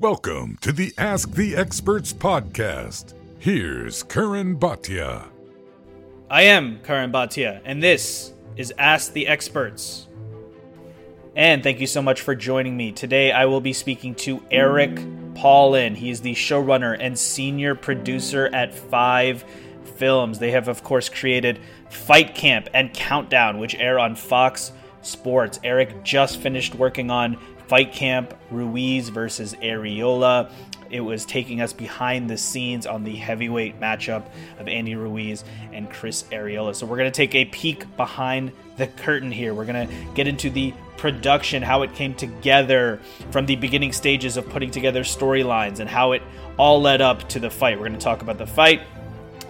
Welcome to the Ask the Experts podcast. Here's Karan Bhatia. I am Karan Bhatia, and this is Ask the Experts. And thank you so much for joining me. Today I will be speaking to Eric Paulin. He is the showrunner and senior producer at Five Films. They have, of course, created Fight Camp and Countdown, which air on Fox Sports. Eric just finished working on Fight Camp Ruiz versus Arreola. It was taking us behind the scenes on the heavyweight matchup of Andy Ruiz and Chris Arreola. So we're going to take a peek behind the curtain here. We're going to get into the production, how it came together from the beginning stages of putting together storylines and how it all led up to the fight. We're going to talk about the fight.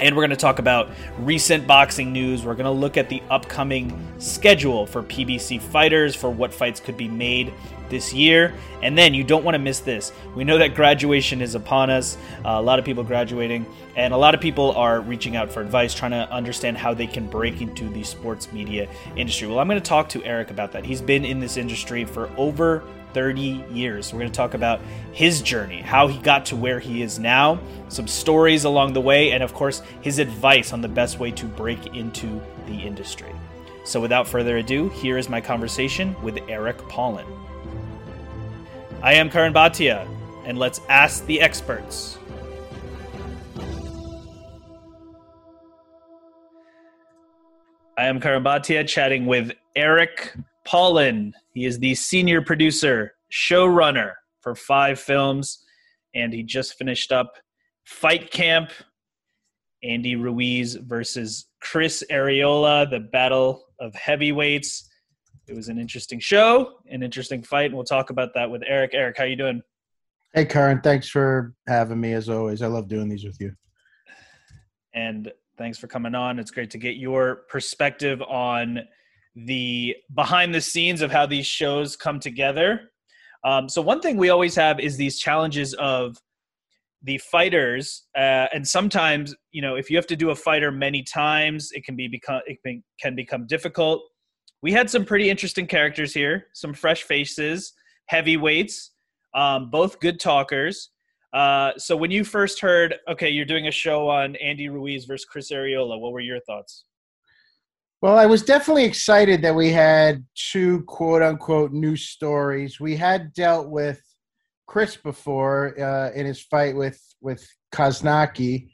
And we're going to talk about recent boxing news. We're going to look at the upcoming schedule for PBC fighters, for what fights could be made this year. And then you don't want to miss this. We know that graduation is upon us, uh, a lot of people graduating, and a lot of people are reaching out for advice, trying to understand how they can break into the sports media industry. Well, I'm going to talk to Eric about that. He's been in this industry for over 30 years. We're going to talk about his journey, how he got to where he is now, some stories along the way, and of course, his advice on the best way to break into the industry. So, without further ado, here is my conversation with Eric Paulin. I am Karan Bhatia, and let's ask the experts. I am Karan Bhatia chatting with Eric Paulin. He is the senior producer, showrunner for five films, and he just finished up Fight Camp, Andy Ruiz versus Chris Arreola, the battle of heavyweights. It was an interesting show, an interesting fight, and we'll talk about that with Eric. Eric, how you doing? Hey, Karan, thanks for having me as always. I love doing these with you. And thanks for coming on. It's great to get your perspective on the behind the scenes of how these shows come together. Um, so one thing we always have is these challenges of the fighters, uh, and sometimes you know if you have to do a fighter many times, it can be become it can become difficult. We had some pretty interesting characters here, some fresh faces, heavyweights, um, both good talkers. Uh, so when you first heard, okay, you're doing a show on Andy Ruiz versus Chris Arreola, what were your thoughts? Well, I was definitely excited that we had two quote unquote new stories. We had dealt with Chris before uh, in his fight with with Kownacki,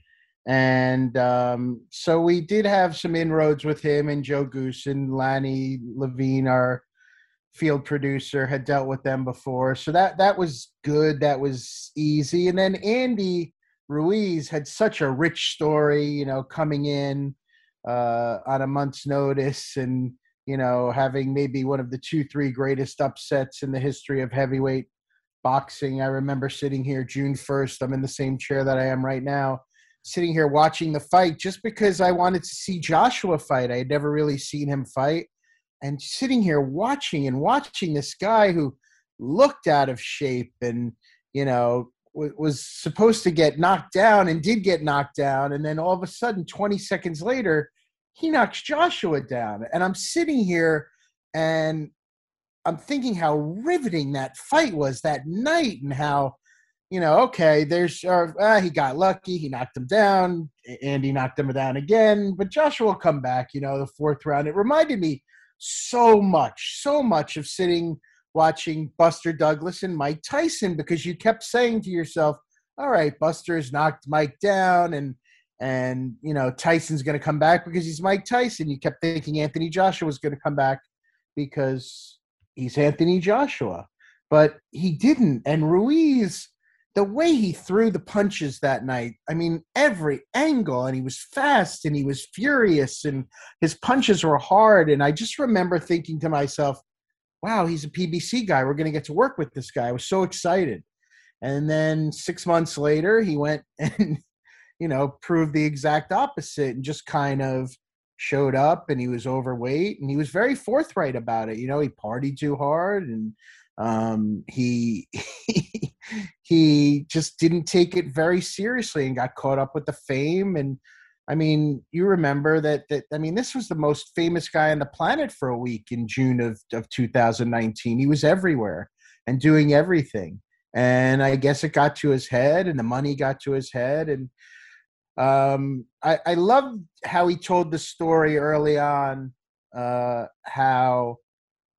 and um, so we did have some inroads with him and Joe Goossen and Lanny Levine, our field producer, had dealt with them before. So that that was good. That was easy. And then Andy Ruiz had such a rich story, you know, coming in uh, on a month's notice and you know having maybe one of the two three greatest upsets in the history of heavyweight boxing i remember sitting here june 1st i'm in the same chair that i am right now sitting here watching the fight just because i wanted to see joshua fight. I had never really seen him fight. And sitting here watching and watching this guy who looked out of shape and you know was supposed to get knocked down and did get knocked down. And then all of a sudden 20 seconds later he knocks Joshua down. And I'm sitting here and I'm thinking how riveting that fight was that night and how, you know, okay, there's, uh, he got lucky. He knocked him down. Andy knocked him down again. But Joshua will come back, you know, the fourth round. It reminded me so much, so much of sitting watching Buster Douglas and Mike Tyson because you kept saying to yourself, all right, Buster's knocked Mike down and and you know Tyson's going to come back because he's Mike Tyson. You kept thinking Anthony Joshua was going to come back because he's Anthony Joshua, but he didn't. And Ruiz, the way he threw the punches that night, I mean, every angle, and he was fast and he was furious, and his punches were hard. And I just remember thinking to myself, "Wow, he's a PBC guy. We're going to get to work with this guy." I was so excited. And then six months later, he went and you know, proved the exact opposite and just kind of showed up and he was overweight and he was very forthright about it. You know, he partied too hard and um, he he just didn't take it very seriously and got caught up with the fame and I mean, you remember that that I mean, this was the most famous guy on the planet for a week in June of, of 2019. He was everywhere and doing everything. and I guess it got to his head, and the money got to his head, and um, I, I love how he told the story early on, uh, how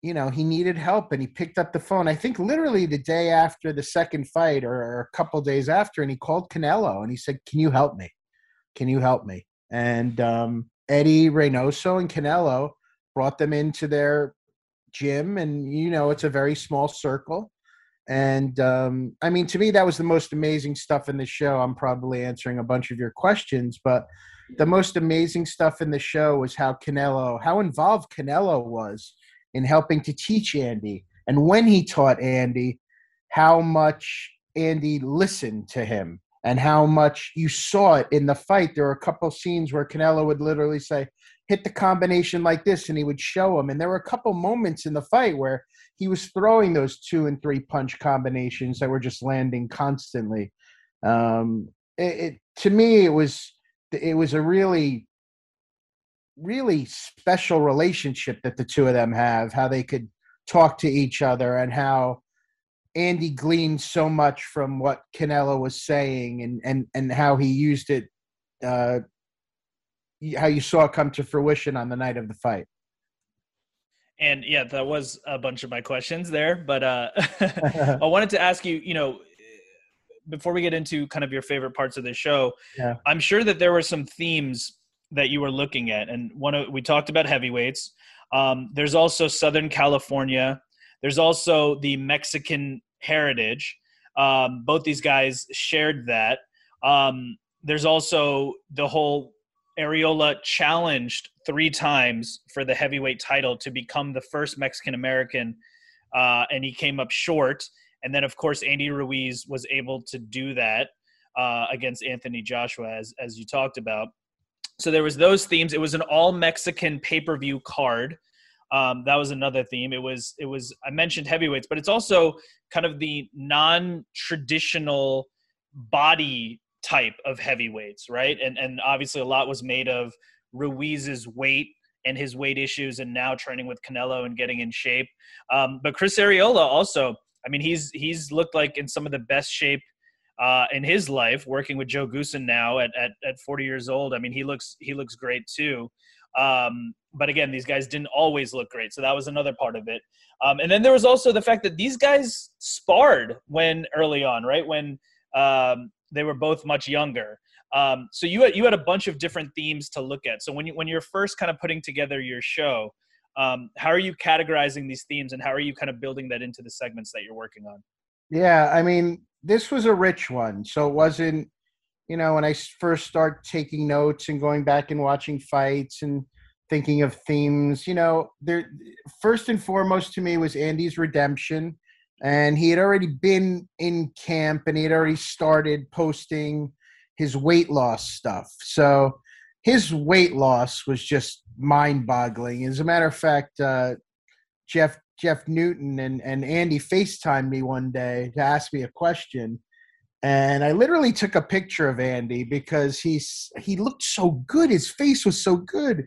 you know he needed help, and he picked up the phone. I think literally the day after the second fight, or, or a couple days after, and he called Canelo, and he said, "Can you help me? Can you help me?" And um, Eddie Reynoso and Canelo brought them into their gym, and you know it's a very small circle and um, I mean, to me, that was the most amazing stuff in the show. I'm probably answering a bunch of your questions, but the most amazing stuff in the show was how Canelo, how involved Canelo was in helping to teach Andy. And when he taught Andy, how much Andy listened to him and how much you saw it in the fight. There were a couple scenes where Canelo would literally say, hit the combination like this, and he would show him. And there were a couple moments in the fight where he was throwing those two and three punch combinations that were just landing constantly. Um, it, it to me, it was it was a really really special relationship that the two of them have. How they could talk to each other and how Andy gleaned so much from what Canelo was saying and and and how he used it. Uh, how you saw it come to fruition on the night of the fight. And yeah, that was a bunch of my questions there. But uh, I wanted to ask you, you know, before we get into kind of your favorite parts of the show, yeah. I'm sure that there were some themes that you were looking at. And one of, we talked about heavyweights. Um, there's also Southern California. There's also the Mexican heritage. Um, both these guys shared that. Um, there's also the whole Arreola challenged three times for the heavyweight title to become the first Mexican American, uh, and he came up short. And then, of course, Andy Ruiz was able to do that uh, against Anthony Joshua, as as you talked about. So there was those themes. It was an all Mexican pay per view card. Um, that was another theme. It was it was I mentioned heavyweights, but it's also kind of the non traditional body type of heavyweights, right? And and obviously a lot was made of Ruiz's weight and his weight issues, and now training with Canelo and getting in shape. Um, but Chris Arreola also, I mean, he's he's looked like in some of the best shape uh, in his life, working with Joe Goossen now at, at at 40 years old. I mean, he looks he looks great too. Um, but again, these guys didn't always look great, so that was another part of it. Um, and then there was also the fact that these guys sparred when early on, right? When um, they were both much younger. Um, so you had, you had a bunch of different themes to look at. So when you when you're first kind of putting together your show, um, how are you categorizing these themes, and how are you kind of building that into the segments that you're working on? Yeah, I mean, this was a rich one. So it wasn't, you know, when I first start taking notes and going back and watching fights and thinking of themes, you know, there first and foremost to me was Andy's redemption and he had already been in camp and he had already started posting his weight loss stuff. So his weight loss was just mind-boggling. As a matter of fact, uh, Jeff Jeff Newton and, and Andy FaceTimed me one day to ask me a question. And I literally took a picture of Andy because he's he looked so good. His face was so good.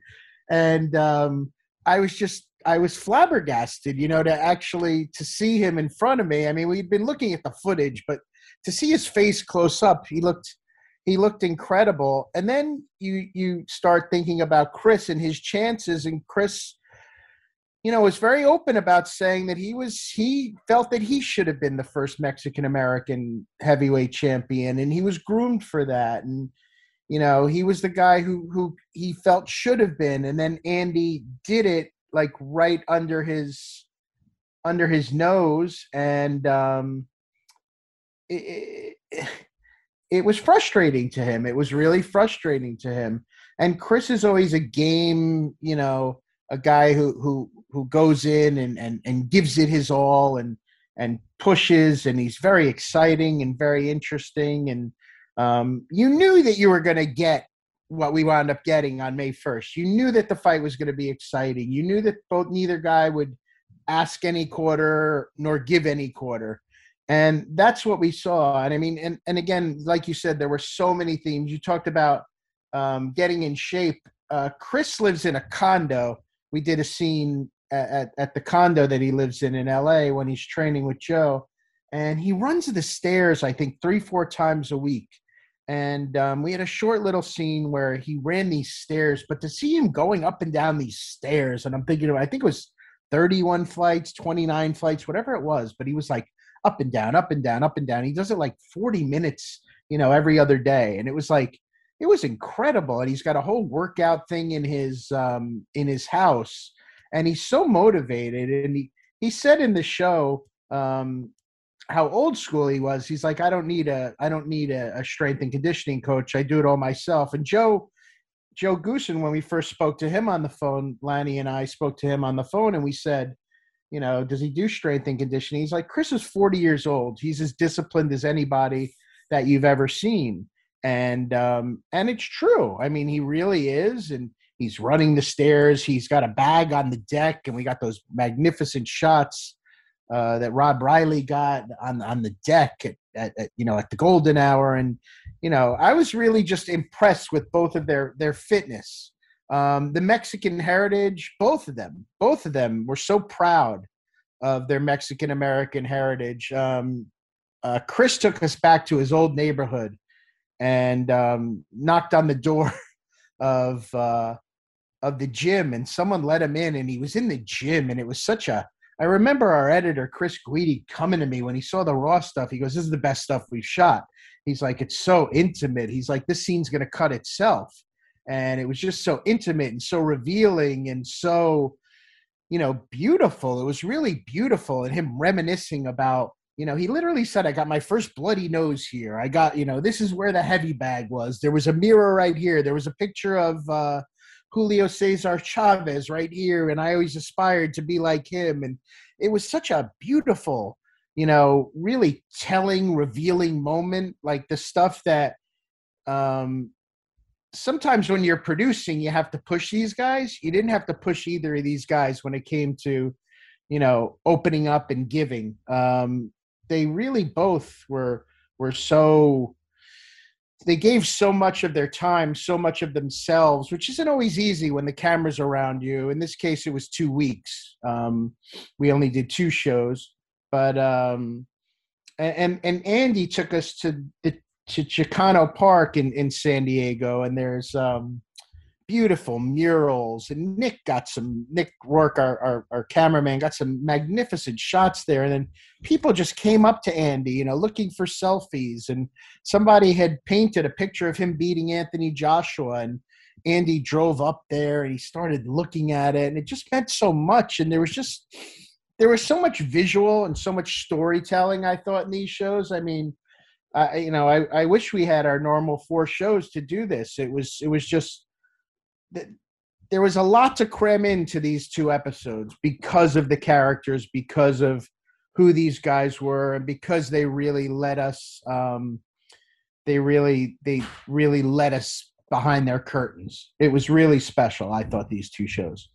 And um, I was just I was flabbergasted, you know, to actually to see him in front of me. I mean, we'd been looking at the footage, but to see his face close up, he looked he looked incredible. And then you you start thinking about Chris and his chances, and Chris, you know, was very open about saying that he was he felt that he should have been the first Mexican American heavyweight champion, and he was groomed for that. And you know, he was the guy who who he felt should have been, and then Andy did it like right under his under his nose and um it, it, it was frustrating to him. It was really frustrating to him. And chris is always a game you know a guy who who who goes in and and, and gives it his all and and pushes and he's very exciting and very interesting. And um, you knew that you were going to get what we wound up getting on May 1st. You knew that the fight was going to be exciting. You knew that both neither guy would ask any quarter nor give any quarter. And that's what we saw. And I mean, and, and again, like you said, there were so many themes. You talked about um, getting in shape. Uh, Chris lives in a condo. We did a scene at, at, at the condo that he lives in in LA when he's training with Joe. and he runs the stairs i think three four times a week and um, we had a short little scene where he ran these stairs but to see him going up and down these stairs and i'm thinking i think it was 31 flights 29 flights whatever it was but he was like up and down up and down up and down. He does it like 40 minutes you know every other day and it was like it was incredible and he's got a whole workout thing in his um in his house and he's so motivated and he he said in the show um how old school he was he's like i don't need a i don't need a, a strength and conditioning coach. I do it all myself. And joe joe goossen when we first spoke to him on the phone lanny and i spoke to him on the phone and we said you know does he do strength and conditioning? He's like chris is 40 years old. He's as disciplined as anybody that you've ever seen. And um and it's true. I mean he really is and he's running the stairs. He's got a bag on the deck and we got those magnificent shots uh, that Rob Riley got on on the deck at, at, at, you know at the golden hour. And you know I was really just impressed with both of their their fitness. Um, the Mexican heritage both of them both of them were so proud of their Mexican American heritage. Um, uh, Chris took us back to his old neighborhood and um, knocked on the door of uh, of the gym, and someone let him in, and he was in the gym, and it was such a. I remember our editor Chris Guidi coming to me when he saw the raw stuff. He goes, "This is the best stuff we've shot." He's like, "It's so intimate." He's like, "This scene's gonna cut itself," and it was just so intimate and so revealing and so, you know, beautiful. It was really beautiful, and him reminiscing about you know, he literally said, I got my first bloody nose here. I got, you know, this is where the heavy bag was. There was a mirror right here. There was a picture of uh, Julio Cesar Chavez right here. And I always aspired to be like him. And it was such a beautiful, you know, really telling, revealing moment. Like the stuff that um, sometimes when you're producing, you have to push these guys. You didn't have to push either of these guys when it came to, you know, opening up and giving. Um, they really both were were so they gave so much of their time, so much of themselves, which isn't always easy when the camera's around you. In this case, it was two weeks. Um, we only did two shows, but um, and and Andy took us to the to Chicano Park in in San Diego, and there's um, beautiful murals. And Nick got some, Nick Rourke, our, our, our, cameraman, got some magnificent shots there. And then people just came up to Andy, you know, looking for selfies. And somebody had painted a picture of him beating Anthony Joshua. And Andy drove up there and he started looking at it. And it just meant so much. And there was just, there was so much visual and so much storytelling, I thought, in these shows. I mean, I, you know, I, I wish we had our normal four shows to do this. It was, it was just, there was a lot to cram into these two episodes because of the characters, because of who these guys were, and because they really let us. Um, they really, they really let us behind their curtains. It was really special. I thought these two shows.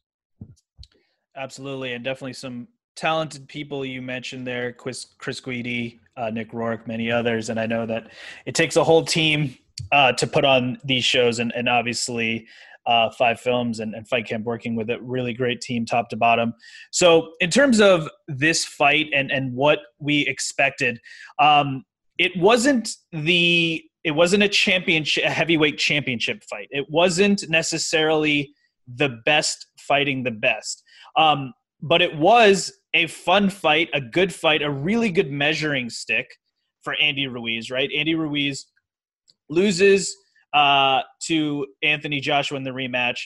Absolutely, and definitely some talented people you mentioned there: Chris, Chris Guidi, uh, Nick Rourke, many others. And I know that it takes a whole team uh, to put on these shows, and, and obviously uh, five films and, and fight camp working with a really great team top to bottom. So in terms of this fight and and what we expected um, it wasn't the it wasn't a championship a heavyweight championship fight. It wasn't necessarily the best fighting the best. Um, but it was a fun fight a good fight a really good measuring stick for andy ruiz right? Andy ruiz loses uh, to Anthony Joshua in the rematch.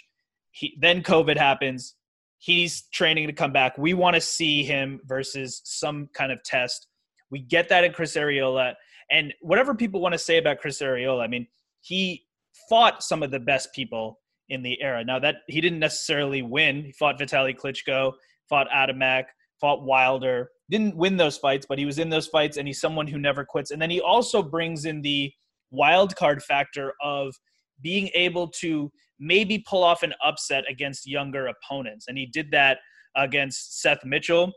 He, then COVID happens. He's training to come back. We want to see him versus some kind of test. We get that in Chris Arreola. And whatever people want to say about Chris Arreola, I mean, he fought some of the best people in the era. Now that he didn't necessarily win, he fought Vitaly Klitschko, fought Adamek, fought Wilder. Didn't win those fights, but he was in those fights, and he's someone who never quits. And then he also brings in the wild card factor of being able to maybe pull off an upset against younger opponents. And he did that against Seth Mitchell,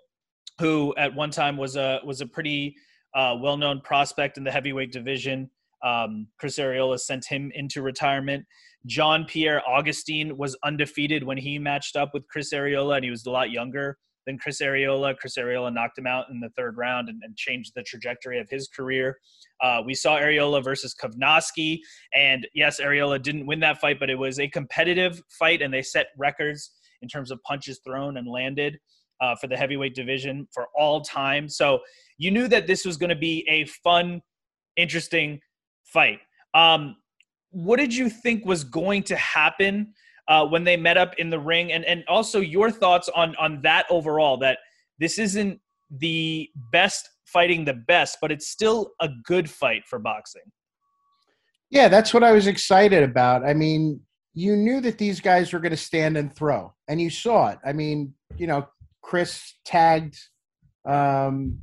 who at one time was a was a pretty uh, well-known prospect in the heavyweight division. Um, Chris Arreola sent him into retirement. Jean Pierre Augustin was undefeated when he matched up with Chris Arreola, and he was a lot younger. Than Chris Arreola. Chris Arreola knocked him out in the third round and, and changed the trajectory of his career. Uh, we saw Arreola versus Kownacki, and yes, Arreola didn't win that fight, but it was a competitive fight, and they set records in terms of punches thrown and landed uh, for the heavyweight division for all time. So you knew that this was going to be a fun, interesting fight. Um, what did you think was going to happen uh, when they met up in the ring, and and also your thoughts on on that overall? That this isn't the best fighting the best, but it's still a good fight for boxing. Yeah, that's what I was excited about. I mean, you knew that these guys were going to stand and throw, and you saw it. I mean, you know, Chris tagged um,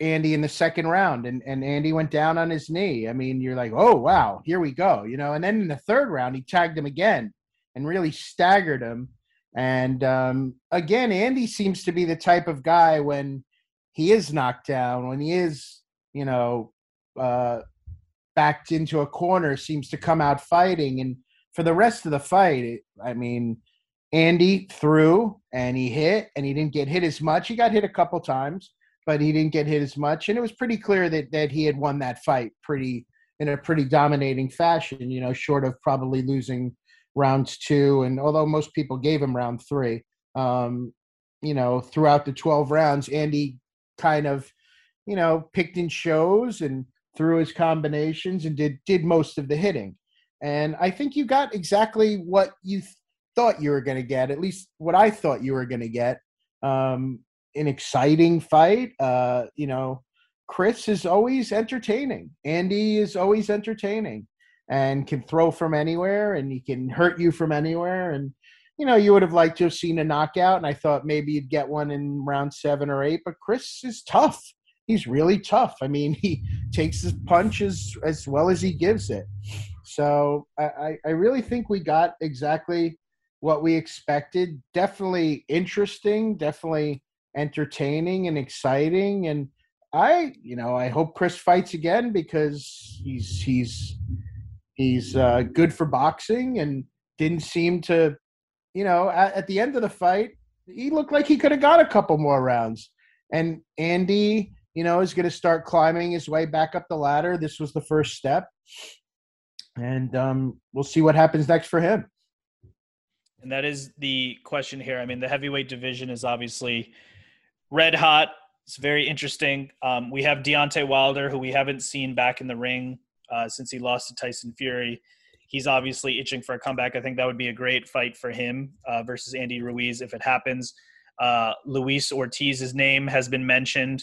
Andy in the second round, and, and Andy went down on his knee. I mean, you're like, oh, wow, here we go, you know. And then in the third round, he tagged him again and really staggered him. And um, again, Andy seems to be the type of guy when he is knocked down, when he is, you know, uh, backed into a corner, seems to come out fighting. And for the rest of the fight, it, I mean, Andy threw and he hit and he didn't get hit as much. He got hit a couple times, but he didn't get hit as much. And it was pretty clear that that he had won that fight pretty in a pretty dominating fashion, you know, short of probably losing rounds two. And although most people gave him round three, um, you know, throughout the 12 rounds, Andy kind of, you know, picked and shows and threw his combinations and did did most of the hitting. And I think you got exactly what you thought you were going to get, at least what I thought you were going to get. Um, an exciting fight. Uh, you know, Chris is always entertaining. Andy is always entertaining and can throw from anywhere and he can hurt you from anywhere. And, you know, you would have liked to have seen a knockout. And I thought maybe you'd get one in round seven or eight, but Chris is tough. He's really tough. I mean, he takes his punches as well as he gives it. So I, I really think we got exactly what we expected. Definitely interesting, definitely entertaining and exciting. And I, you know, I hope Chris fights again because he's he's he's uh, good for boxing and didn't seem to, you know, at, at the end of the fight, he looked like he could have got a couple more rounds. And Andy, you know, is going to start climbing his way back up the ladder. This was the first step. And um, we'll see what happens next for him. And that is the question here. I mean, the heavyweight division is obviously red hot. It's very interesting. Um, we have Deontay Wilder, who we haven't seen back in the ring uh, since he lost to Tyson Fury. He's obviously itching for a comeback. I think that would be a great fight for him uh, versus Andy Ruiz if it happens. Uh, Luis Ortiz's name has been mentioned.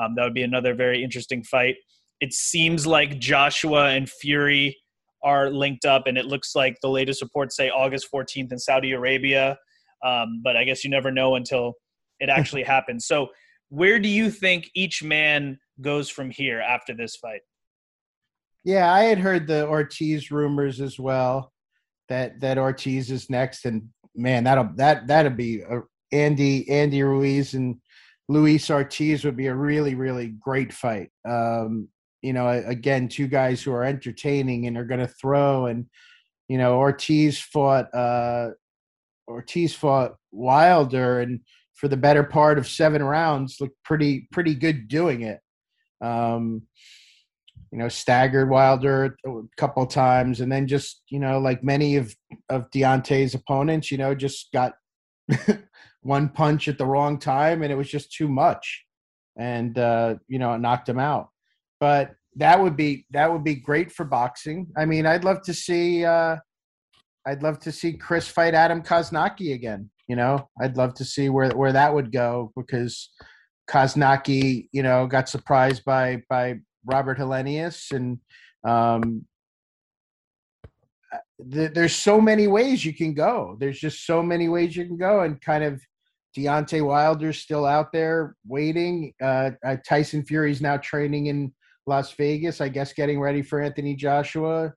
Um, that would be another very interesting fight. It seems like Joshua and Fury are linked up, and it looks like the latest reports say August 14th in Saudi Arabia. Um, but I guess you never know until it actually happens. So, where do you think each man goes from here after this fight? Yeah, I had heard the Ortiz rumors as well that that Ortiz is next, and man, that'll that that'll be a, Andy Andy Ruiz and Luis Ortiz would be a really really great fight. Um, you know, again, two guys who are entertaining and are going to throw. And you know, Ortiz fought uh, Ortiz fought Wilder, and for the better part of seven rounds, looked pretty pretty good doing it. Um, you know, staggered Wilder a couple times, and then just you know, like many of of Deontay's opponents, you know, just got one punch at the wrong time, and it was just too much, and uh, you know, knocked him out but that would be that would be great for boxing. I mean, I'd love to see uh, I'd love to see Chris fight Adam Kownacki again. You know, I'd love to see where where that would go because Kownacki, you know, got surprised by by Robert Helenius and um, th- there's so many ways you can go. There's just so many ways you can go, and kind of Deontay Wilder's still out there waiting. Uh, uh, Tyson Fury's now training in Las Vegas, I guess, getting ready for Anthony Joshua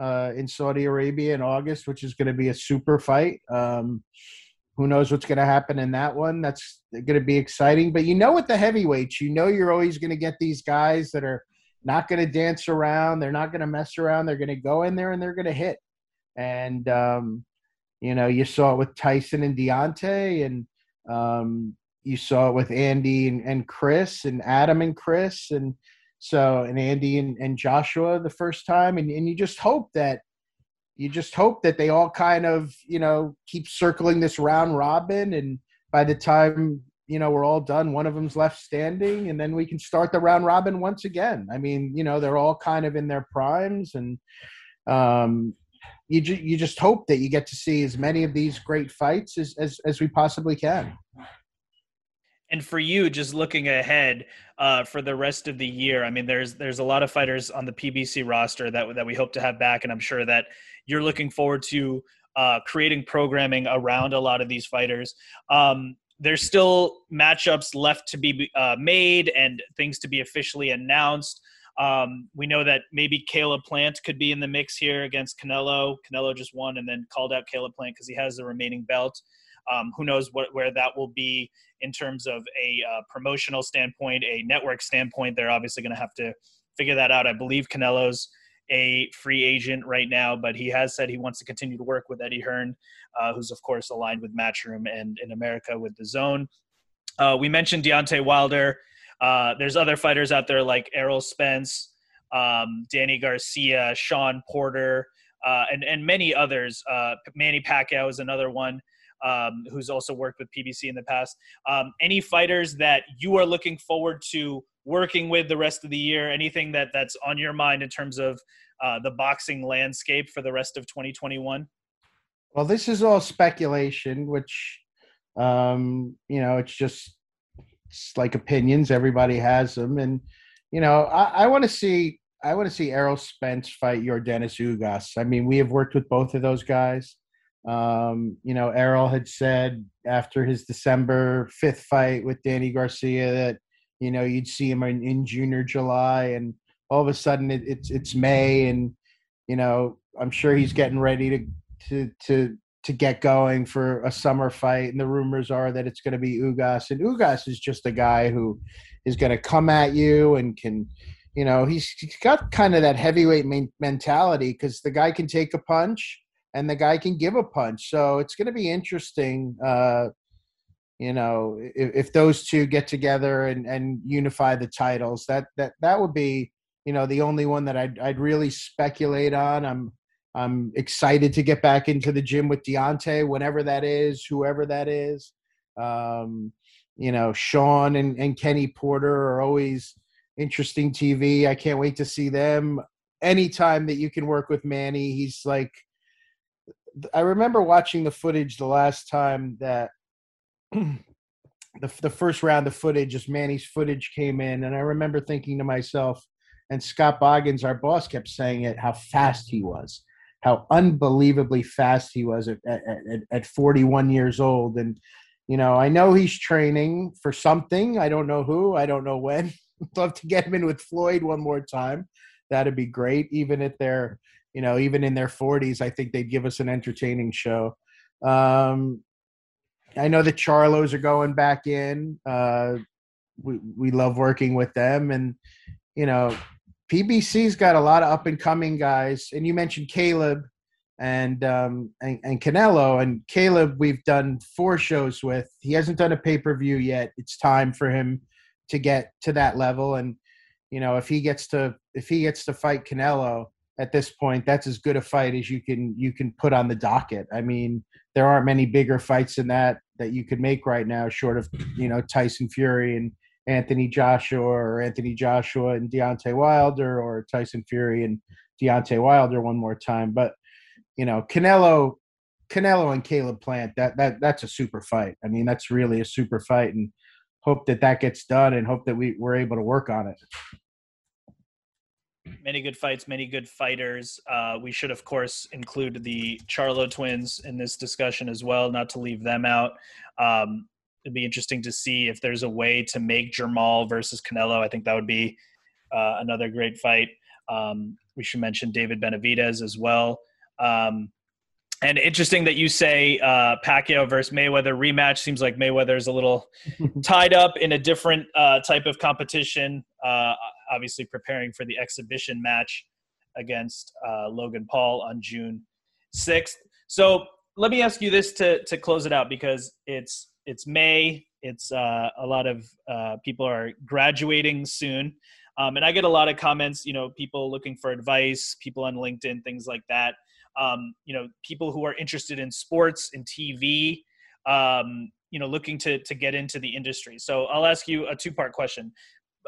uh, in Saudi Arabia in August, which is going to be a super fight. Um, who knows what's going to happen in that one? That's going to be exciting. But you know, with the heavyweights, you know, you're always going to get these guys that are not going to dance around. They're not going to mess around. They're going to go in there and they're going to hit. And, um, you know, you saw it with Tyson and Deontay. And, um, you saw it with Andy and, and Chris and Adam and Chris and so and Andy and, and Joshua the first time and, and you just hope that you just hope that they all kind of you know keep circling this round robin and by the time you know we're all done one of them's left standing and then we can start the round robin once again. I mean you know they're all kind of in their primes and um you, ju- you just hope that you get to see as many of these great fights as, as, as we possibly can and for you just looking ahead uh, for the rest of the year i mean there's there's a lot of fighters on the pbc roster that, that we hope to have back and i'm sure that you're looking forward to uh, creating programming around a lot of these fighters um, there's still matchups left to be uh, made and things to be officially announced um, we know that maybe Caleb Plant could be in the mix here against Canelo. Canelo just won and then called out Caleb Plant because he has the remaining belt. Um, who knows what where that will be in terms of a uh, promotional standpoint, a network standpoint. They're obviously going to have to figure that out. I believe Canelo's a free agent right now, but he has said he wants to continue to work with Eddie Hearn, uh, who's of course aligned with Matchroom and in America with DAZN. Uh, we mentioned Deontay Wilder. Uh, there's other fighters out there like Errol Spence, um, Danny Garcia, Shawn Porter, uh, and and many others. Uh, Manny Pacquiao is another one um, who's also worked with PBC in the past. Um, any fighters that you are looking forward to working with the rest of the year? Anything that that's on your mind in terms of uh, the boxing landscape for the rest of 2021? Well, this is all speculation, which um, you know, it's just it's like opinions. Everybody has them, and you know, I, I want to see I want to see Errol Spence fight Yordenis Ugas. I mean, we have worked with both of those guys. Um, you know, Errol had said after his December 5th fight with Danny Garcia that, you know, you'd see him in, in June or July. And all of a sudden it, it's, it's May. And, you know, I'm sure he's getting ready to, to, to, to get going for a summer fight. And the rumors are that it's going to be Ugas. And Ugas is just a guy who is going to come at you and can, you know, he's, he's got kind of that heavyweight mentality because the guy can take a punch and the guy can give a punch. So it's going to be interesting. Uh, you know, if, if, those two get together and, and unify the titles, that that that would be you know the only one that I'd I'd really speculate on. I'm I'm excited to get back into the gym with Deontay, whenever that is, whoever that is. Um, you know, Shawn and, and Kenny Porter are always interesting TV. I can't wait to see them. Anytime that you can work with Manny, he's like I remember watching the footage the last time that the the first round of footage, just Manny's footage came in, and I remember thinking to myself, and Scott Boggins, our boss, kept saying it, how fast he was, how unbelievably fast he was at, at, at 41 years old, and you know, I know he's training for something. I don't know who. I don't know when. I'd love to get him in with Floyd one more time. That'd be great, even if they're you know, even in their 40s, I think they'd give us an entertaining show. Um, I know the Charlos are going back in. Uh, we we love working with them, and you know, PBC's got a lot of up and coming guys. And you mentioned Caleb and um, and, and Canelo, and Caleb we've done four shows with. He hasn't done a pay per view yet. It's time for him to get to that level, and you know, if he gets to if he gets to fight Canelo, at this point that's as good a fight as you can you can put on the docket. I mean there aren't many bigger fights than that that you could make right now short of you know tyson fury and anthony joshua or anthony joshua and Deontay wilder or tyson fury and Deontay wilder one more time. But you know canelo canelo and caleb plant that that that's a super fight. I mean that's really a super fight and hope that that gets done and hope that we, we're able to work on it many good fights, many good fighters. Uh, we should, of course, include the Charlo twins in this discussion as well, not to leave them out. Um, it'd be interesting to see if there's a way to make Jermall versus Canelo. I think that would be uh, another great fight. Um, we should mention David Benavidez as well. Um, and interesting that you say uh, Pacquiao versus Mayweather rematch. Seems like Mayweather is a little tied up in a different uh, type of competition. Uh, obviously, preparing for the exhibition match against uh, Logan Paul on June sixth. So let me ask you this to to close it out because it's it's May. It's uh, a lot of uh, people are graduating soon. Um, and I get a lot of comments, you know, people looking for advice, people on LinkedIn, things like that. Um, you know, people who are interested in sports and TV, um, you know, looking to to get into the industry. So I'll ask you a two part question.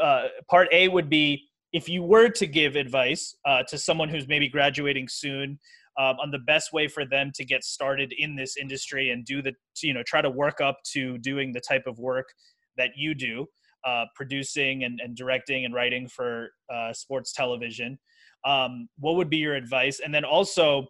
Uh, part A would be if you were to give advice uh, to someone who's maybe graduating soon um, on the best way for them to get started in this industry and do the you know try to work up to doing the type of work that you do uh, producing and, and, directing and writing for uh, sports television um, what would be your advice? And then also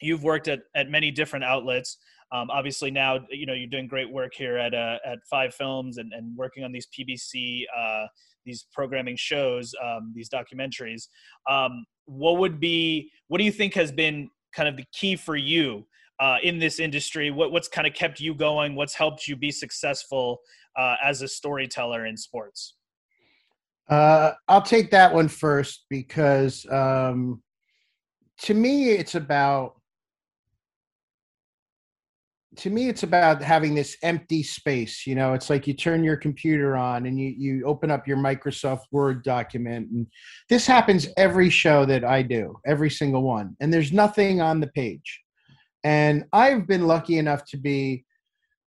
you've worked at, at many different outlets. Um, obviously now you know you're doing great work here at uh, at five films and, and working on these pbc uh, these programming shows um, these documentaries. Um, what would be what do you think has been kind of the key for you uh, in this industry? What, what's kind of kept you going? What's helped you be successful uh, as a storyteller in sports uh, i'll take that one first because um, to me it's about to me it's about having this empty space you know? It's like you turn your computer on and you you open up your microsoft word document and this happens every show that i do every single one and there's nothing on the page. And i've been lucky enough to be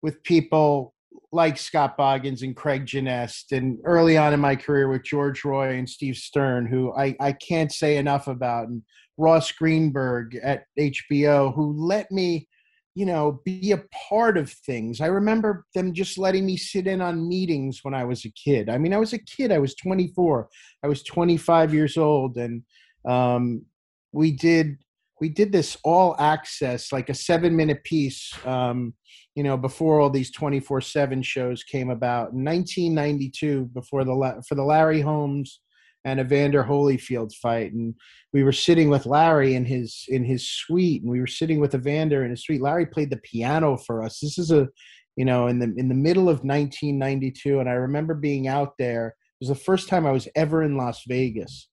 with people like scott boggins and craig genest and early on in my career with george roy and steve stern who i, I can't say enough about and ross greenberg at hbo who let me you know, be a part of things. I remember them just letting me sit in on meetings when I was a kid. I mean, I was a kid. I was 24. I was 25 years old, and um, we did we did this all access, like a seven minute piece. Um, you know, before all these 24 seven shows came about in 1992, before the for the Larry Holmes and Evander Holyfield fight, and we were sitting with Larry in his in his suite, and we were sitting with Evander in his suite. Larry played the piano for us. This is a, you know, in the in the middle of 1992, and I remember being out there. It was the first time I was ever in Las Vegas,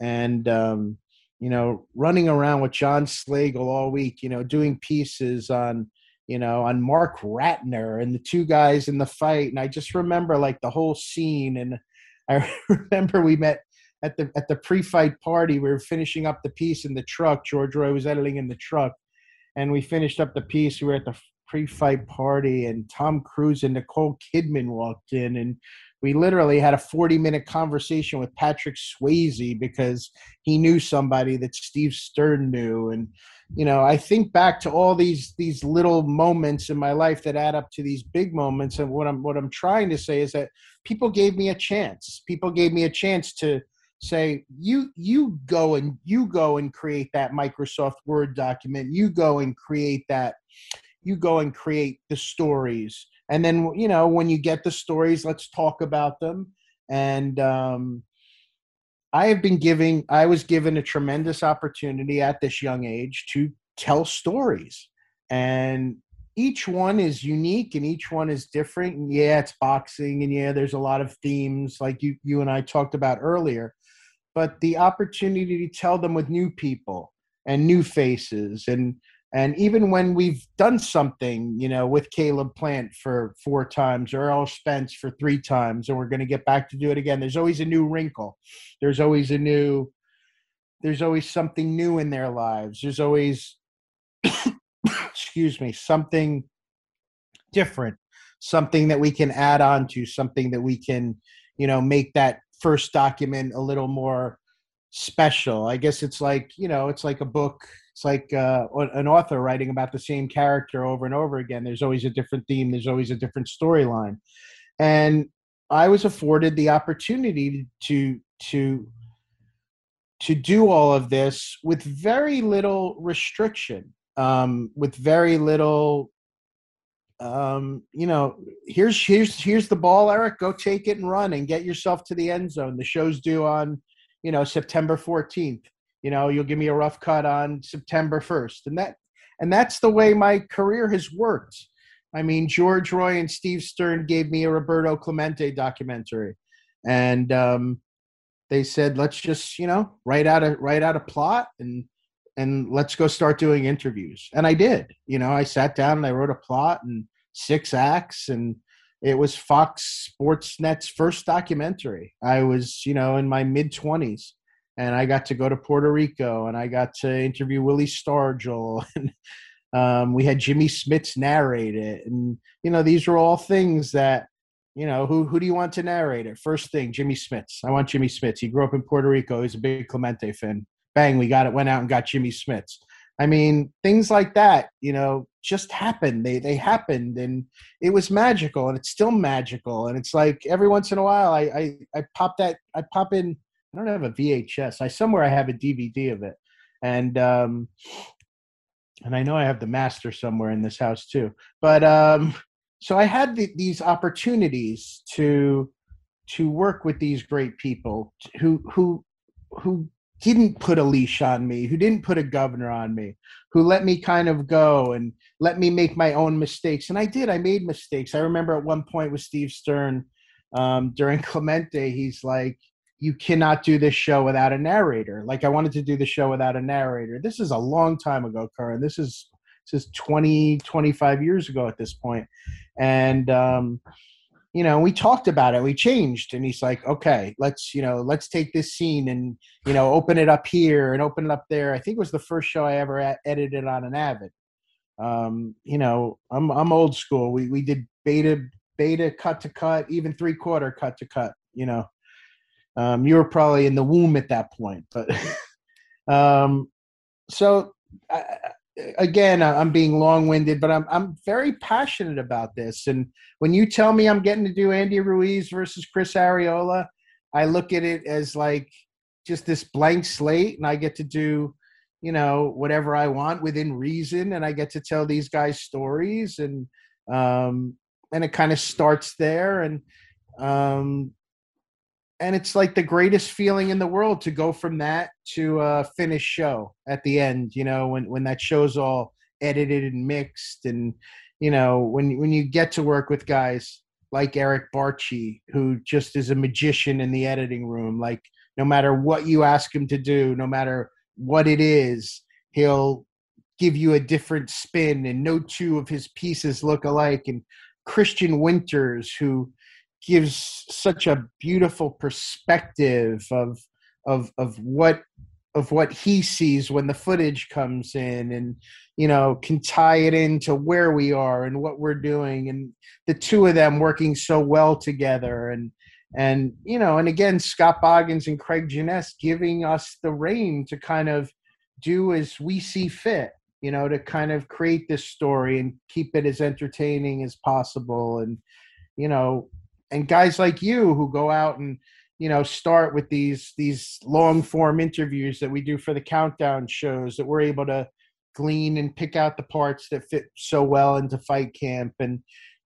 and um, you know, running around with John Slagle all week, you know, doing pieces on you know, on Mark Ratner and the two guys in the fight. And I just remember like the whole scene. And I remember we met at the at the pre-fight party. We were finishing up the piece in the truck. George Roy was editing in the truck, and we finished up the piece. We were at the pre-fight party, and Tom Cruise and Nicole Kidman walked in, and we literally had a 40-minute conversation with Patrick Swayze because he knew somebody that Steve Stern knew, and you know i think back to all these these little moments in my life that add up to these big moments. And what i'm what i'm trying to say is that people gave me a chance. People gave me a chance to say you you go and you go and create that microsoft word document. You go and create that you go and create the stories. And then you know when you get the stories let's talk about them. And um i have been giving i was given a tremendous opportunity at this young age to tell stories. And each one is unique and each one is different. And yeah it's boxing and yeah there's a lot of themes like you you and i talked about earlier. But the opportunity to tell them with new people and new faces and and even when we've done something, you know, with Caleb Plant for four times or Errol Spence for three times, and we're going to get back to do it again, there's always a new wrinkle. There's always a new, there's always something new in their lives. There's always, excuse me, something different, something that we can add on to, something that we can, you know, make that first document a little more special. I guess it's like you know, it's like a book. It's like uh, an author writing about the same character over and over again. There's always a different theme. There's always a different storyline, and I was afforded the opportunity to to to do all of this with very little restriction, um, with very little um, you know, here's here's here's the ball, Eric. Go take it and run and get yourself to the end zone. The show's due on, you know, September 14th. You know, you'll give me a rough cut on September 1st, and that and that's the way my career has worked. I mean, George Roy and Steve Stern gave me a Roberto Clemente documentary, and um, they said, let's just you know write out a write out a plot and and let's go start doing interviews. And I did. You know, I sat down and I wrote a plot and six acts and it was Fox Sportsnet's first documentary. I was, you know, in my mid 20s and I got to go to Puerto Rico and I got to interview Willie Stargell and um, we had Jimmy Smits narrate it. And, you know, these were all things that, you know, who, who do you want to narrate it? First thing, Jimmy Smits. I want Jimmy Smits. He grew up in Puerto Rico. He's a big Clemente fan. Bang, we got it, went out and got Jimmy Smits. I mean, things like that, you know, just happened. They they happened, and it was magical, and it's still magical. And it's like every once in a while, I I, I pop that I pop in. I don't have a VHS. I somewhere I have a DVD of it, and um, and I know I have the master somewhere in this house too. But um, so I had the, these opportunities to to work with these great people who who who didn't put a leash on me, who didn't put a governor on me, who let me kind of go and let me make my own mistakes. And I did. I made mistakes. I remember at one point with Steve Stern um, during Clemente, he's like, you cannot do this show without a narrator. Like I wanted to do the show without a narrator. This is a long time ago, Karan. This is this is 20, 25 years ago at this point. And um, you know, we talked about it. We changed, and he's like, "Okay, let's you know, let's take this scene and you know, open it up here and open it up there." I think it was the first show I ever edited on an Avid. Um, you know, I'm I'm old school. We we did beta beta cut to cut, even three quarter cut to cut. You know, um, you were probably in the womb at that point, but um, so. I, again, I'm being long-winded, but I'm I'm very passionate about this. And when you tell me I'm getting to do Andy Ruiz versus Chris Arreola, I look at it as like just this blank slate, and I get to do, you know, whatever I want within reason, and I get to tell these guys stories, and um, and it kind of starts there, and um, and it's like the greatest feeling in the world to go from that to a finished show at the end you know when when that show's all edited and mixed and you know when when you get to work with guys like Eric Barchi who just is a magician in the editing room like no matter what you ask him to do no matter what it is he'll give you a different spin and no two of his pieces look alike. And Christian Winters who gives such a beautiful perspective of of of what of what he sees when the footage comes in and you know can tie it into where we are and what we're doing and the two of them working so well together. And and you know and again scott boggins and craig jeunesse giving us the reign to kind of do as we see fit you know to kind of create this story and keep it as entertaining as possible. And you know and guys like you who go out and you know start with these these long form interviews that we do for the countdown shows that we're able to glean and pick out the parts that fit so well into fight camp and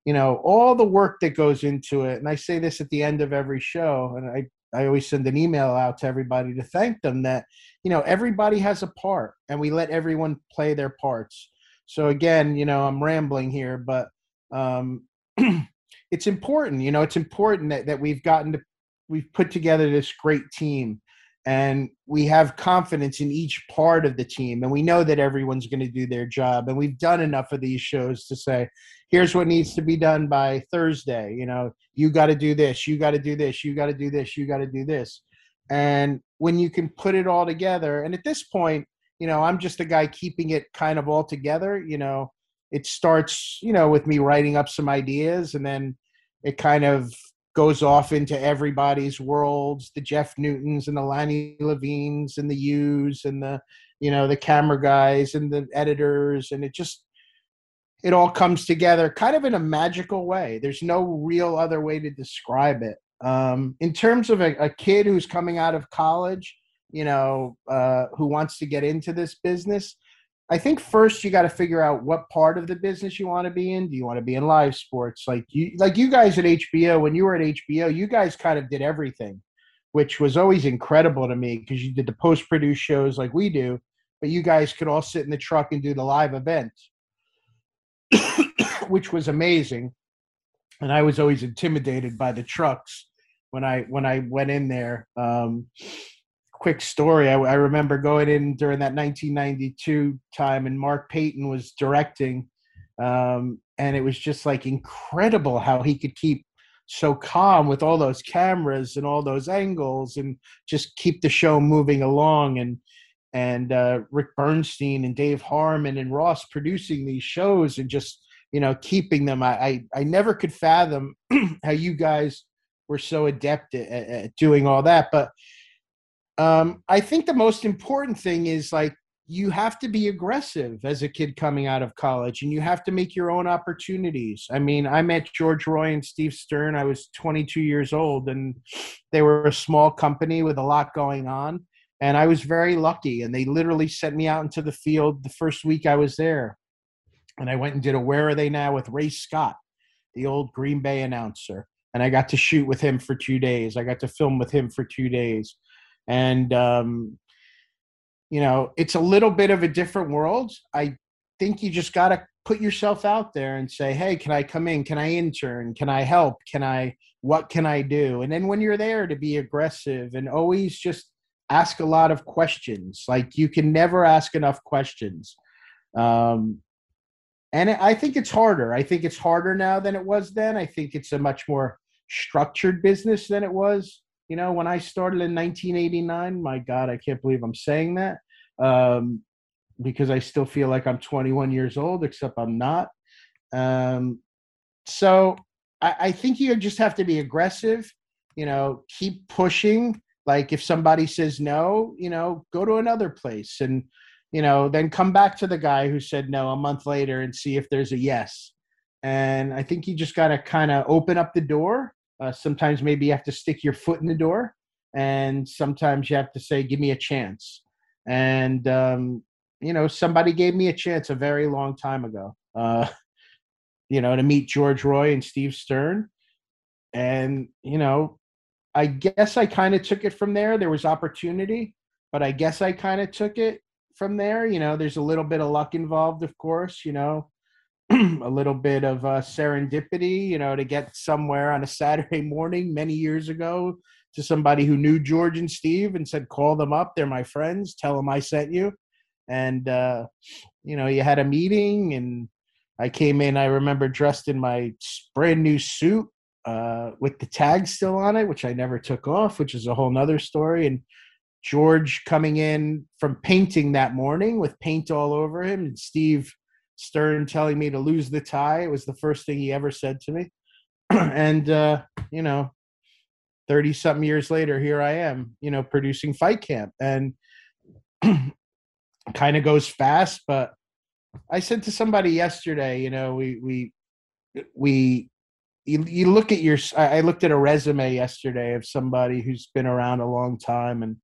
you know all the work that goes into it. And i say this at the end of every show and i i always send an email out to everybody to thank them that you know everybody has a part and we let everyone play their parts. So again you know i'm rambling here but um it's important you know it's important that, that we've gotten to we've put together this great team and we have confidence in each part of the team and we know that everyone's going to do their job and we've done enough of these shows to say here's what needs to be done by thursday you know you got to do this you got to do this you got to do this you got to do this. And when you can put it all together and at this point you know i'm just a guy keeping it kind of all together you know it starts you know with me writing up some ideas and then it kind of goes off into everybody's worlds the jeff newtons and the lanny levines and the Hughes and the you know the camera guys and the editors and it just it all comes together kind of in a magical way. There's no real other way to describe it. Um, in terms of a, a, kid who's coming out of college you know uh, who wants to get into this business I think first you got to figure out what part of the business you want to be in. Do you want to be in live sports? Like you, like you guys at HBO. When you were at HBO, you guys kind of did everything, which was always incredible to me because you did the post produce shows like we do, but you guys could all sit in the truck and do the live event, which was amazing. And I was always intimidated by the trucks when I when I went in there. Um, quick story. I, I, remember going in during that 1992 time, and Mark Payton was directing, Um, and it was just like incredible how he could keep so calm with all those cameras and all those angles and just keep the show moving along and and uh, Rick Bernstein and Dave Harmon and Ross producing these shows and just you know keeping them. I I, I never could fathom how you guys were so adept at, at doing all that, but um, I think the most important thing is like you have to be aggressive as a kid coming out of college and you have to make your own opportunities. I mean, I met George Roy and Steve Stern. I was 22 years old and they were a small company with a lot going on. And I was very lucky. And they literally sent me out into the field the first week I was there. And I went and did a Where Are They Now with Ray Scott, the old Green Bay announcer. And I got to shoot with him for two days. I got to film with him for two days. And um, you know, it's a little bit of a different world. I think you just got to put yourself out there and say, "Hey, can I come in? Can I intern? Can I help? Can I what can I do?" And then when you're there to be aggressive and always just ask a lot of questions. Like you can never ask enough questions. Um and I think it's harder. I think it's harder now than it was then. I think it's a much more structured business than it was you know, when I started in 1989, my God, I can't believe I'm saying that um, because I still feel like I'm 21 years old, except I'm not. Um, so I, I think you just have to be aggressive, you know, keep pushing. Like if somebody says no, you know, go to another place and, you know, then come back to the guy who said no a month later and see if there's a yes. And I think you just got to kind of open up the door uh, sometimes maybe you have to stick your foot in the door, and sometimes you have to say, "Give me a chance." And um, you know, somebody gave me a chance a very long time ago. Uh, you know, to meet George Roy and Steve Stern, and you know, I guess I kind of took it from there. There was opportunity, but I guess I kind of took it from there. You know, there's a little bit of luck involved, of course. You know, a little bit of uh, serendipity, you know, to get somewhere on a Saturday morning many years ago to somebody who knew George and Steve and said, call them up. They're my friends. Tell them I sent you. And, uh, you know, you had a meeting and I came in, I remember dressed in my brand new suit uh, with the tag still on it, which I never took off, which is a whole nother story. And George coming in from painting that morning with paint all over him and Steve – Stern telling me to lose the tie. It was the first thing he ever said to me. and, uh, you know, 30 something years later, here I am, you know, producing Fight Camp. And kind of goes fast, but I said to somebody yesterday, you know, we, we, we, you, you look at your, I looked at a resume yesterday of somebody who's been around a long time. And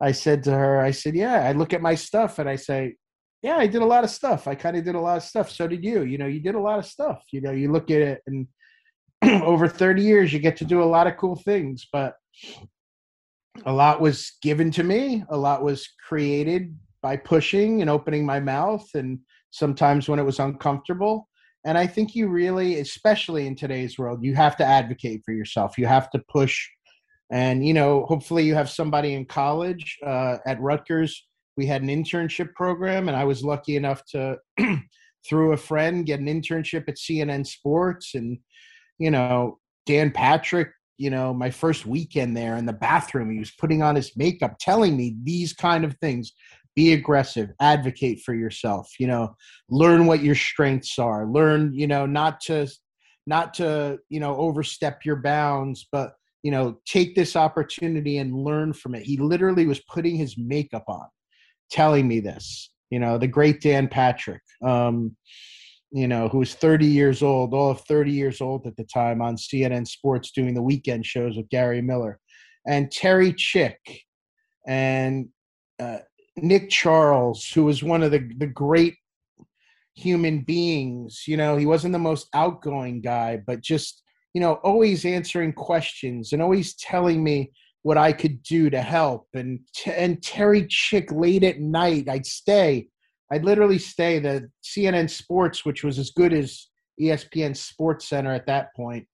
I said to her, I said, yeah, I look at my stuff and I say, yeah, I did a lot of stuff. I kind of did a lot of stuff. So did you. You know, you did a lot of stuff. You know, you look at it and over 30 years, you get to do a lot of cool things, but a lot was given to me. A lot was created by pushing and opening my mouth, and sometimes when it was uncomfortable. And I think you really, especially in today's world, you have to advocate for yourself. You have to push. And, you know, hopefully you have somebody in college uh, at Rutgers we had an internship program, and I was lucky enough to, through a friend, get an internship at CNN Sports. And, you know, Dan Patrick, you know, my first weekend there in the bathroom, he was putting on his makeup, telling me these kind of things be aggressive advocate for yourself you know learn what your strengths are learn you know not to not to you know overstep your bounds but you know take this opportunity and learn from it he literally was putting his makeup on telling me this. You know, the great Dan Patrick, um, you know, who was 30 years old, all of 30 years old at the time on CNN Sports doing the weekend shows with Gary Miller, and Terry Chick, and uh, Nick Charles, who was one of the, the great human beings. You know, he wasn't the most outgoing guy, but just, you know, always answering questions and always telling me what I could do to help. And and Terry Chick late at night, I'd stay. I'd literally stay. The CNN Sports, which was as good as ESPN Sports Center at that point.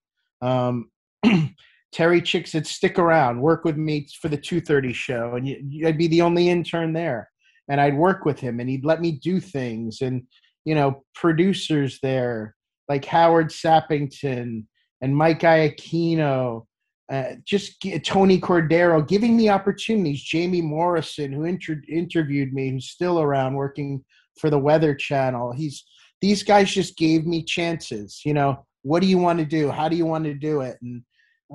Um, Terry Chick said, "Stick around, work with me for the 2:30 show, and you, I'd be the only intern there." And I'd work with him, and he'd let me do things. And you know producers there like Howard Sappington and Mike Iacchino, uh, just Tony Cordero giving me opportunities. Jamie Morrison, who inter- interviewed me, who's still around working for the Weather Channel. He's these guys just gave me chances. You know, what do you want to do? How do you want to do it? And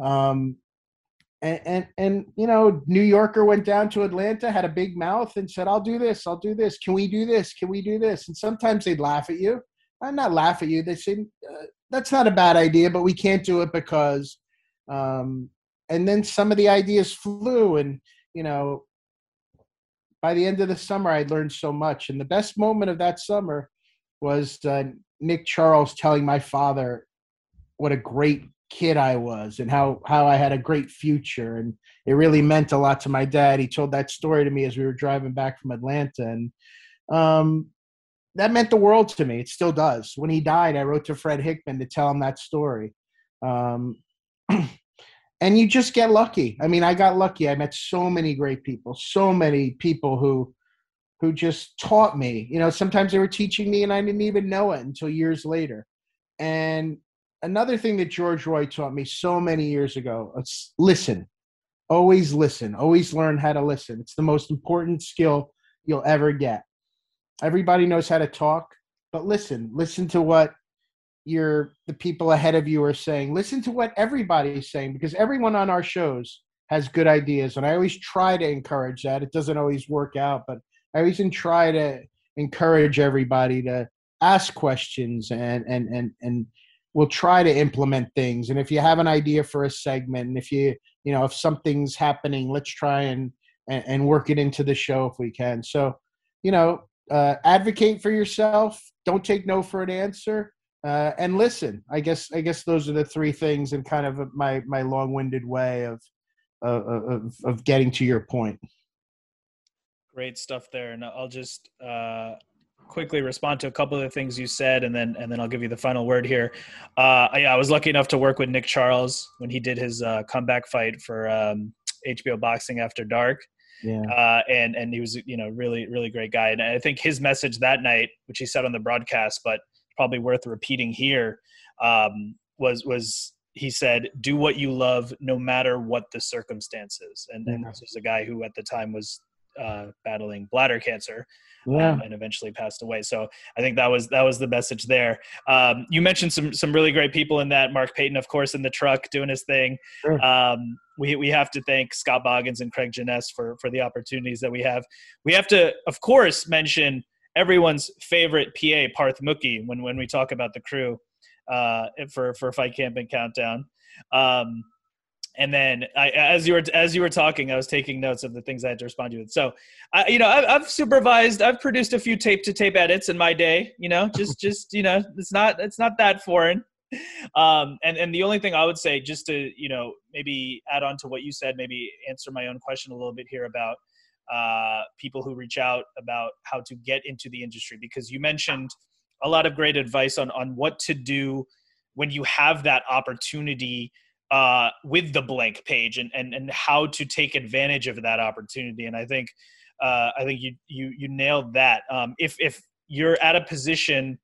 um, and, and and you know, New Yorker went down to Atlanta, had a big mouth, and said, "I'll do this. I'll do this. Can we do this? Can we do this?" And sometimes they'd laugh at you. I'm not laugh at you. They say uh, that's not a bad idea, but we can't do it because. Um, and then some of the ideas flew, and you know, by the end of the summer, I'd learned so much. And the best moment of that summer was uh, Nick Charles telling my father what a great kid I was and how how I had a great future and it really meant a lot to my dad. He told that story to me as we were driving back from Atlanta and um, that meant the world to me. It still does. When he died, I wrote to Fred Hickman to tell him that story. Um, and you just get lucky. I mean, I got lucky. I met so many great people, so many people who who just taught me. You know, sometimes they were teaching me and I didn't even know it until years later. And another thing that George Roy taught me so many years ago, uh, it's listen. Always listen. Always learn how to listen. It's the most important skill you'll ever get everybody knows how to talk, but listen, listen to what your the people ahead of you are saying. Listen to what everybody's saying because everyone on our shows has good ideas, and I always try to encourage that. It doesn't always work out, but I always try to encourage everybody to ask questions and and and and we'll try to implement things and if you have an idea for a segment and if you you know if something's happening let's try and and, and work it into the show if we can so you know uh, advocate for yourself. Don't take no for an answer, uh, and listen. I guess I guess those are the three things and kind of my my long winded way of, of of getting to your point. Great stuff there, and I'll just uh, quickly respond to a couple of the things you said, and then and then I'll give you the final word here. Uh, I, I was lucky enough to work with Nick Charles when he did his uh, comeback fight for um, HBO Boxing After Dark yeah. Uh, and and he was you know really really great guy. And I think his message that night, which he said on the broadcast, but probably worth repeating here, um, was was he said, "Do what you love, no matter what the circumstances." And, and this was a guy who at the time was uh, battling bladder cancer, yeah. um, and eventually passed away. So I think that was that was the message there. Um, you mentioned some some really great people in that. Mark Payton, of course, in the truck doing his thing. Sure. Um, we we have to thank Scott Boggins and Craig Jeunesse for for the opportunities that we have. We have to, of course, mention everyone's favorite PA Parth Mookie when when we talk about the crew uh, for for Fight Camp and Countdown. Um, and then I, as you were as you were talking, I was taking notes of the things I had to respond to. So, I, you know, I've, I've supervised, I've produced a few tape to tape edits in my day. You know, just just you know, it's not it's not that foreign. Um, and and the only thing I would say, just to you know, maybe add on to what you said, maybe answer my own question a little bit here about uh, people who reach out about how to get into the industry, because you mentioned a lot of great advice on on what to do when you have that opportunity uh, with the blank page and, and and how to take advantage of that opportunity. And I think uh, I think you you you nailed that. Um, if if you're at a position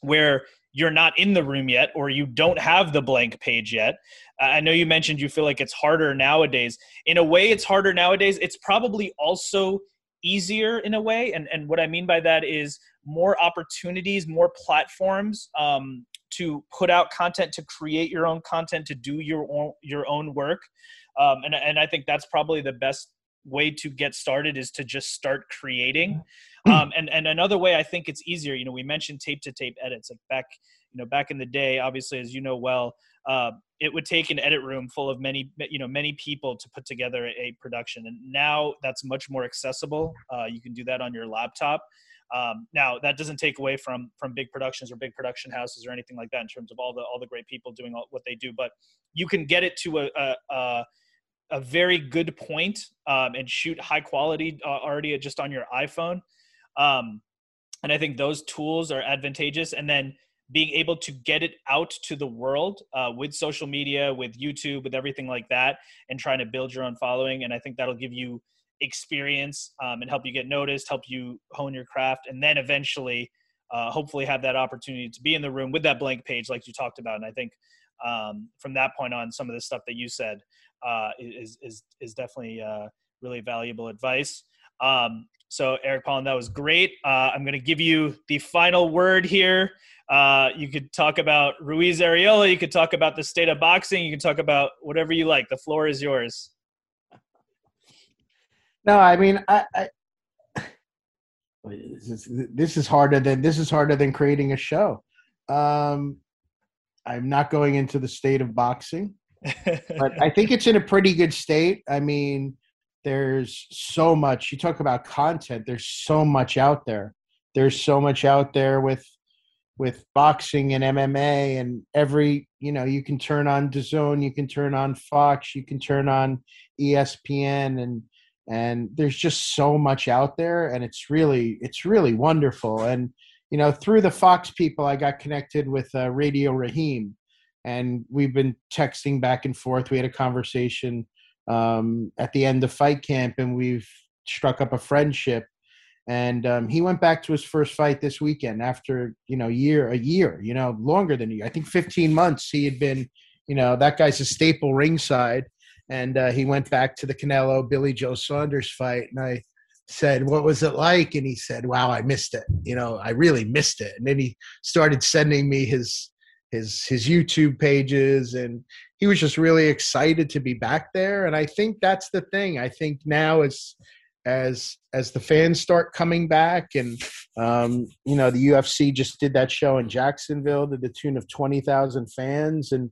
where you're not in the room yet or you don't have the blank page yet. I know you mentioned you feel like it's harder nowadays. In a way it's harder nowadays. It's probably also easier in a way and and what i mean by that is more opportunities more platforms um, to put out content, to create your own content, to do your own your own work. Um, and and I think that's probably the best way to get started is to just start creating. Um, and and another way I think it's easier. You know, we mentioned tape to tape edits. Like back, you know, back in the day, obviously, as you know well, uh, it would take an edit room full of many, you know, many people to put together a production. And now that's much more accessible. Uh, you can do that on your laptop. Um, now that doesn't take away from from big productions or big production houses or anything like that in terms of all the all the great people doing all, what they do, but you can get it to a, a, a a very good point, um, and shoot high quality uh, already just on your iPhone. Um, and I think those tools are advantageous. And then being able to get it out to the world uh, with social media, with YouTube, with everything like that, and trying to build your own following. And I think that'll give you experience um, and help you get noticed, help you hone your craft, and then eventually uh, hopefully have that opportunity to be in the room with that blank page, like you talked about. And I think um, from that point on, some of the stuff that you said uh, is is is definitely uh, really valuable advice. Um, so Eric Paulin, that was great. Uh, I'm going to give you the final word here. Uh, you could talk about Ruiz Arreola. You could talk about the state of boxing. You can talk about whatever you like. The floor is yours. No, I mean, I, I this is, this is harder than this is harder than creating a show. Um, I'm not going into the state of boxing, but I think it's in a pretty good state. I mean, there's so much. You talk about content. There's so much out there. There's so much out there with with boxing and MMA and every you know you can turn on DAZN, you can turn on Fox, you can turn on ESPN and and there's just so much out there and it's really it's really wonderful and you know through the Fox people I got connected with uh, Radio Rahim and we've been texting back and forth. We had a conversation um, at the end of fight camp and we've struck up a friendship. And um, he went back to his first fight this weekend after you know year a year you know longer than a year i think 15 months he had been you know that guy's a staple ringside. And uh, he went back to the canelo billy joe saunders fight and i said what was it like? And he said wow i missed it you know i really missed it. And then he started sending me his his his youtube pages and he was just really excited to be back there. And i think that's the thing. I think now is as as the fans start coming back and um, you know the UFC just did that show in Jacksonville to the tune of 20,000 fans and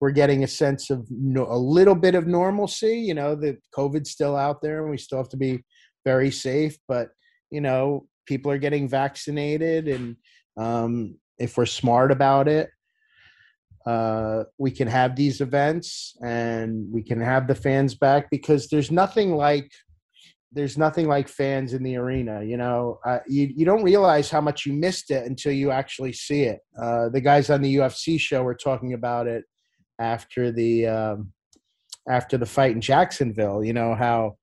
we're getting a sense of no, a little bit of normalcy you know the covid's still out there and we still have to be very safe. But you know people are getting vaccinated and um, if we're smart about it uh, we can have these events and we can have the fans back because there's nothing like there's nothing like fans in the arena. You know, uh, you you don't realize how much you missed it until you actually see it. Uh, the guys on the UFC show were talking about it after the um, after the fight in Jacksonville. You know how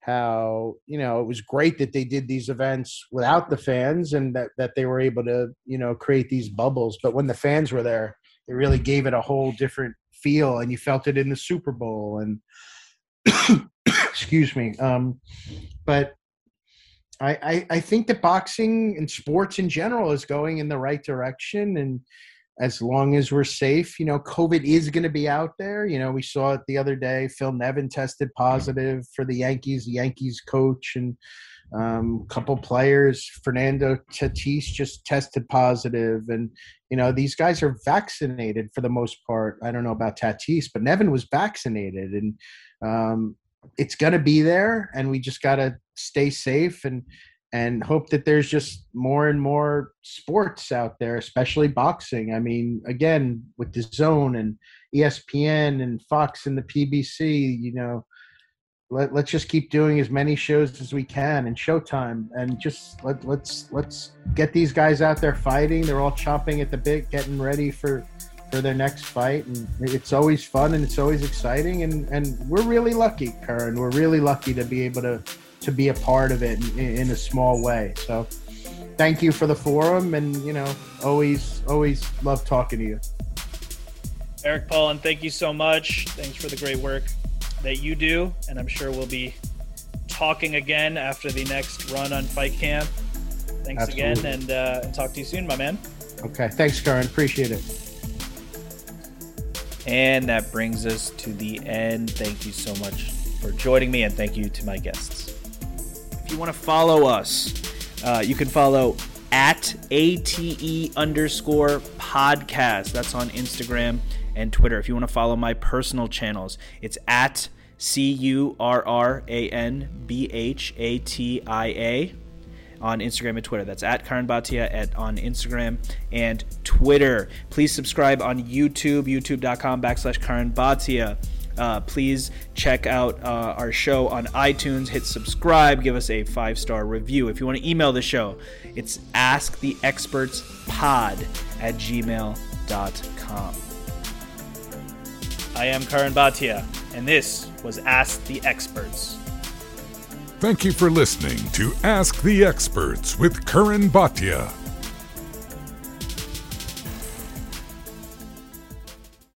how you know it was great that they did these events without the fans and that that they were able to you know create these bubbles. But when the fans were there, it really gave it a whole different feel, and you felt it in the Super Bowl and. excuse me. Um, but I, I, I think that boxing and sports in general is going in the right direction. And as long as we're safe, you know, COVID is going to be out there. You know, we saw it the other day. Phil Nevin tested positive for the Yankees, the Yankees coach, and um, a couple players. Fernando Tatis just tested positive, and you know these guys are vaccinated for the most part. I don't know about Tatis, but Nevin was vaccinated, and um, it's going to be there and we just got to stay safe and and hope that there's just more and more sports out there especially boxing i mean again with DAZN and espn and fox and the pbc you know let, let's just keep doing as many shows as we can and showtime and just let, let's let's get these guys out there fighting they're all chomping at the bit getting ready for for their next fight. And it's always fun and it's always exciting. And, and we're really lucky, Karan. We're really lucky to be able to, to be a part of it in, in a small way. So thank you for the forum. And, you know, always, always love talking to you. Eric Paulin, thank you so much. Thanks for the great work that you do. And I'm sure we'll be talking again after the next run on Fight Camp. Thanks Absolutely. again and uh, talk to you soon, my man. Okay. Thanks, Karan. Appreciate it. And that brings us to the end. Thank you so much for joining me, and thank you to my guests. If you want to follow us, uh, you can follow at ATE underscore podcast. That's on Instagram and Twitter. If you want to follow my personal channels, it's at C U R R A N B H A T I A on Instagram and Twitter. That's at Karan Bhatia at, on Instagram and Twitter. Please subscribe on YouTube, youtube.com backslash Karan Bhatia. Uh, please check out uh, our show on iTunes. Hit subscribe. Give us a five star review. If you want to email the show, it's asktheexpertspod at gmail.com. I am Karan Bhatia, and this was Ask the Experts. Thank you for listening to Ask the Experts with Karan Bhatia.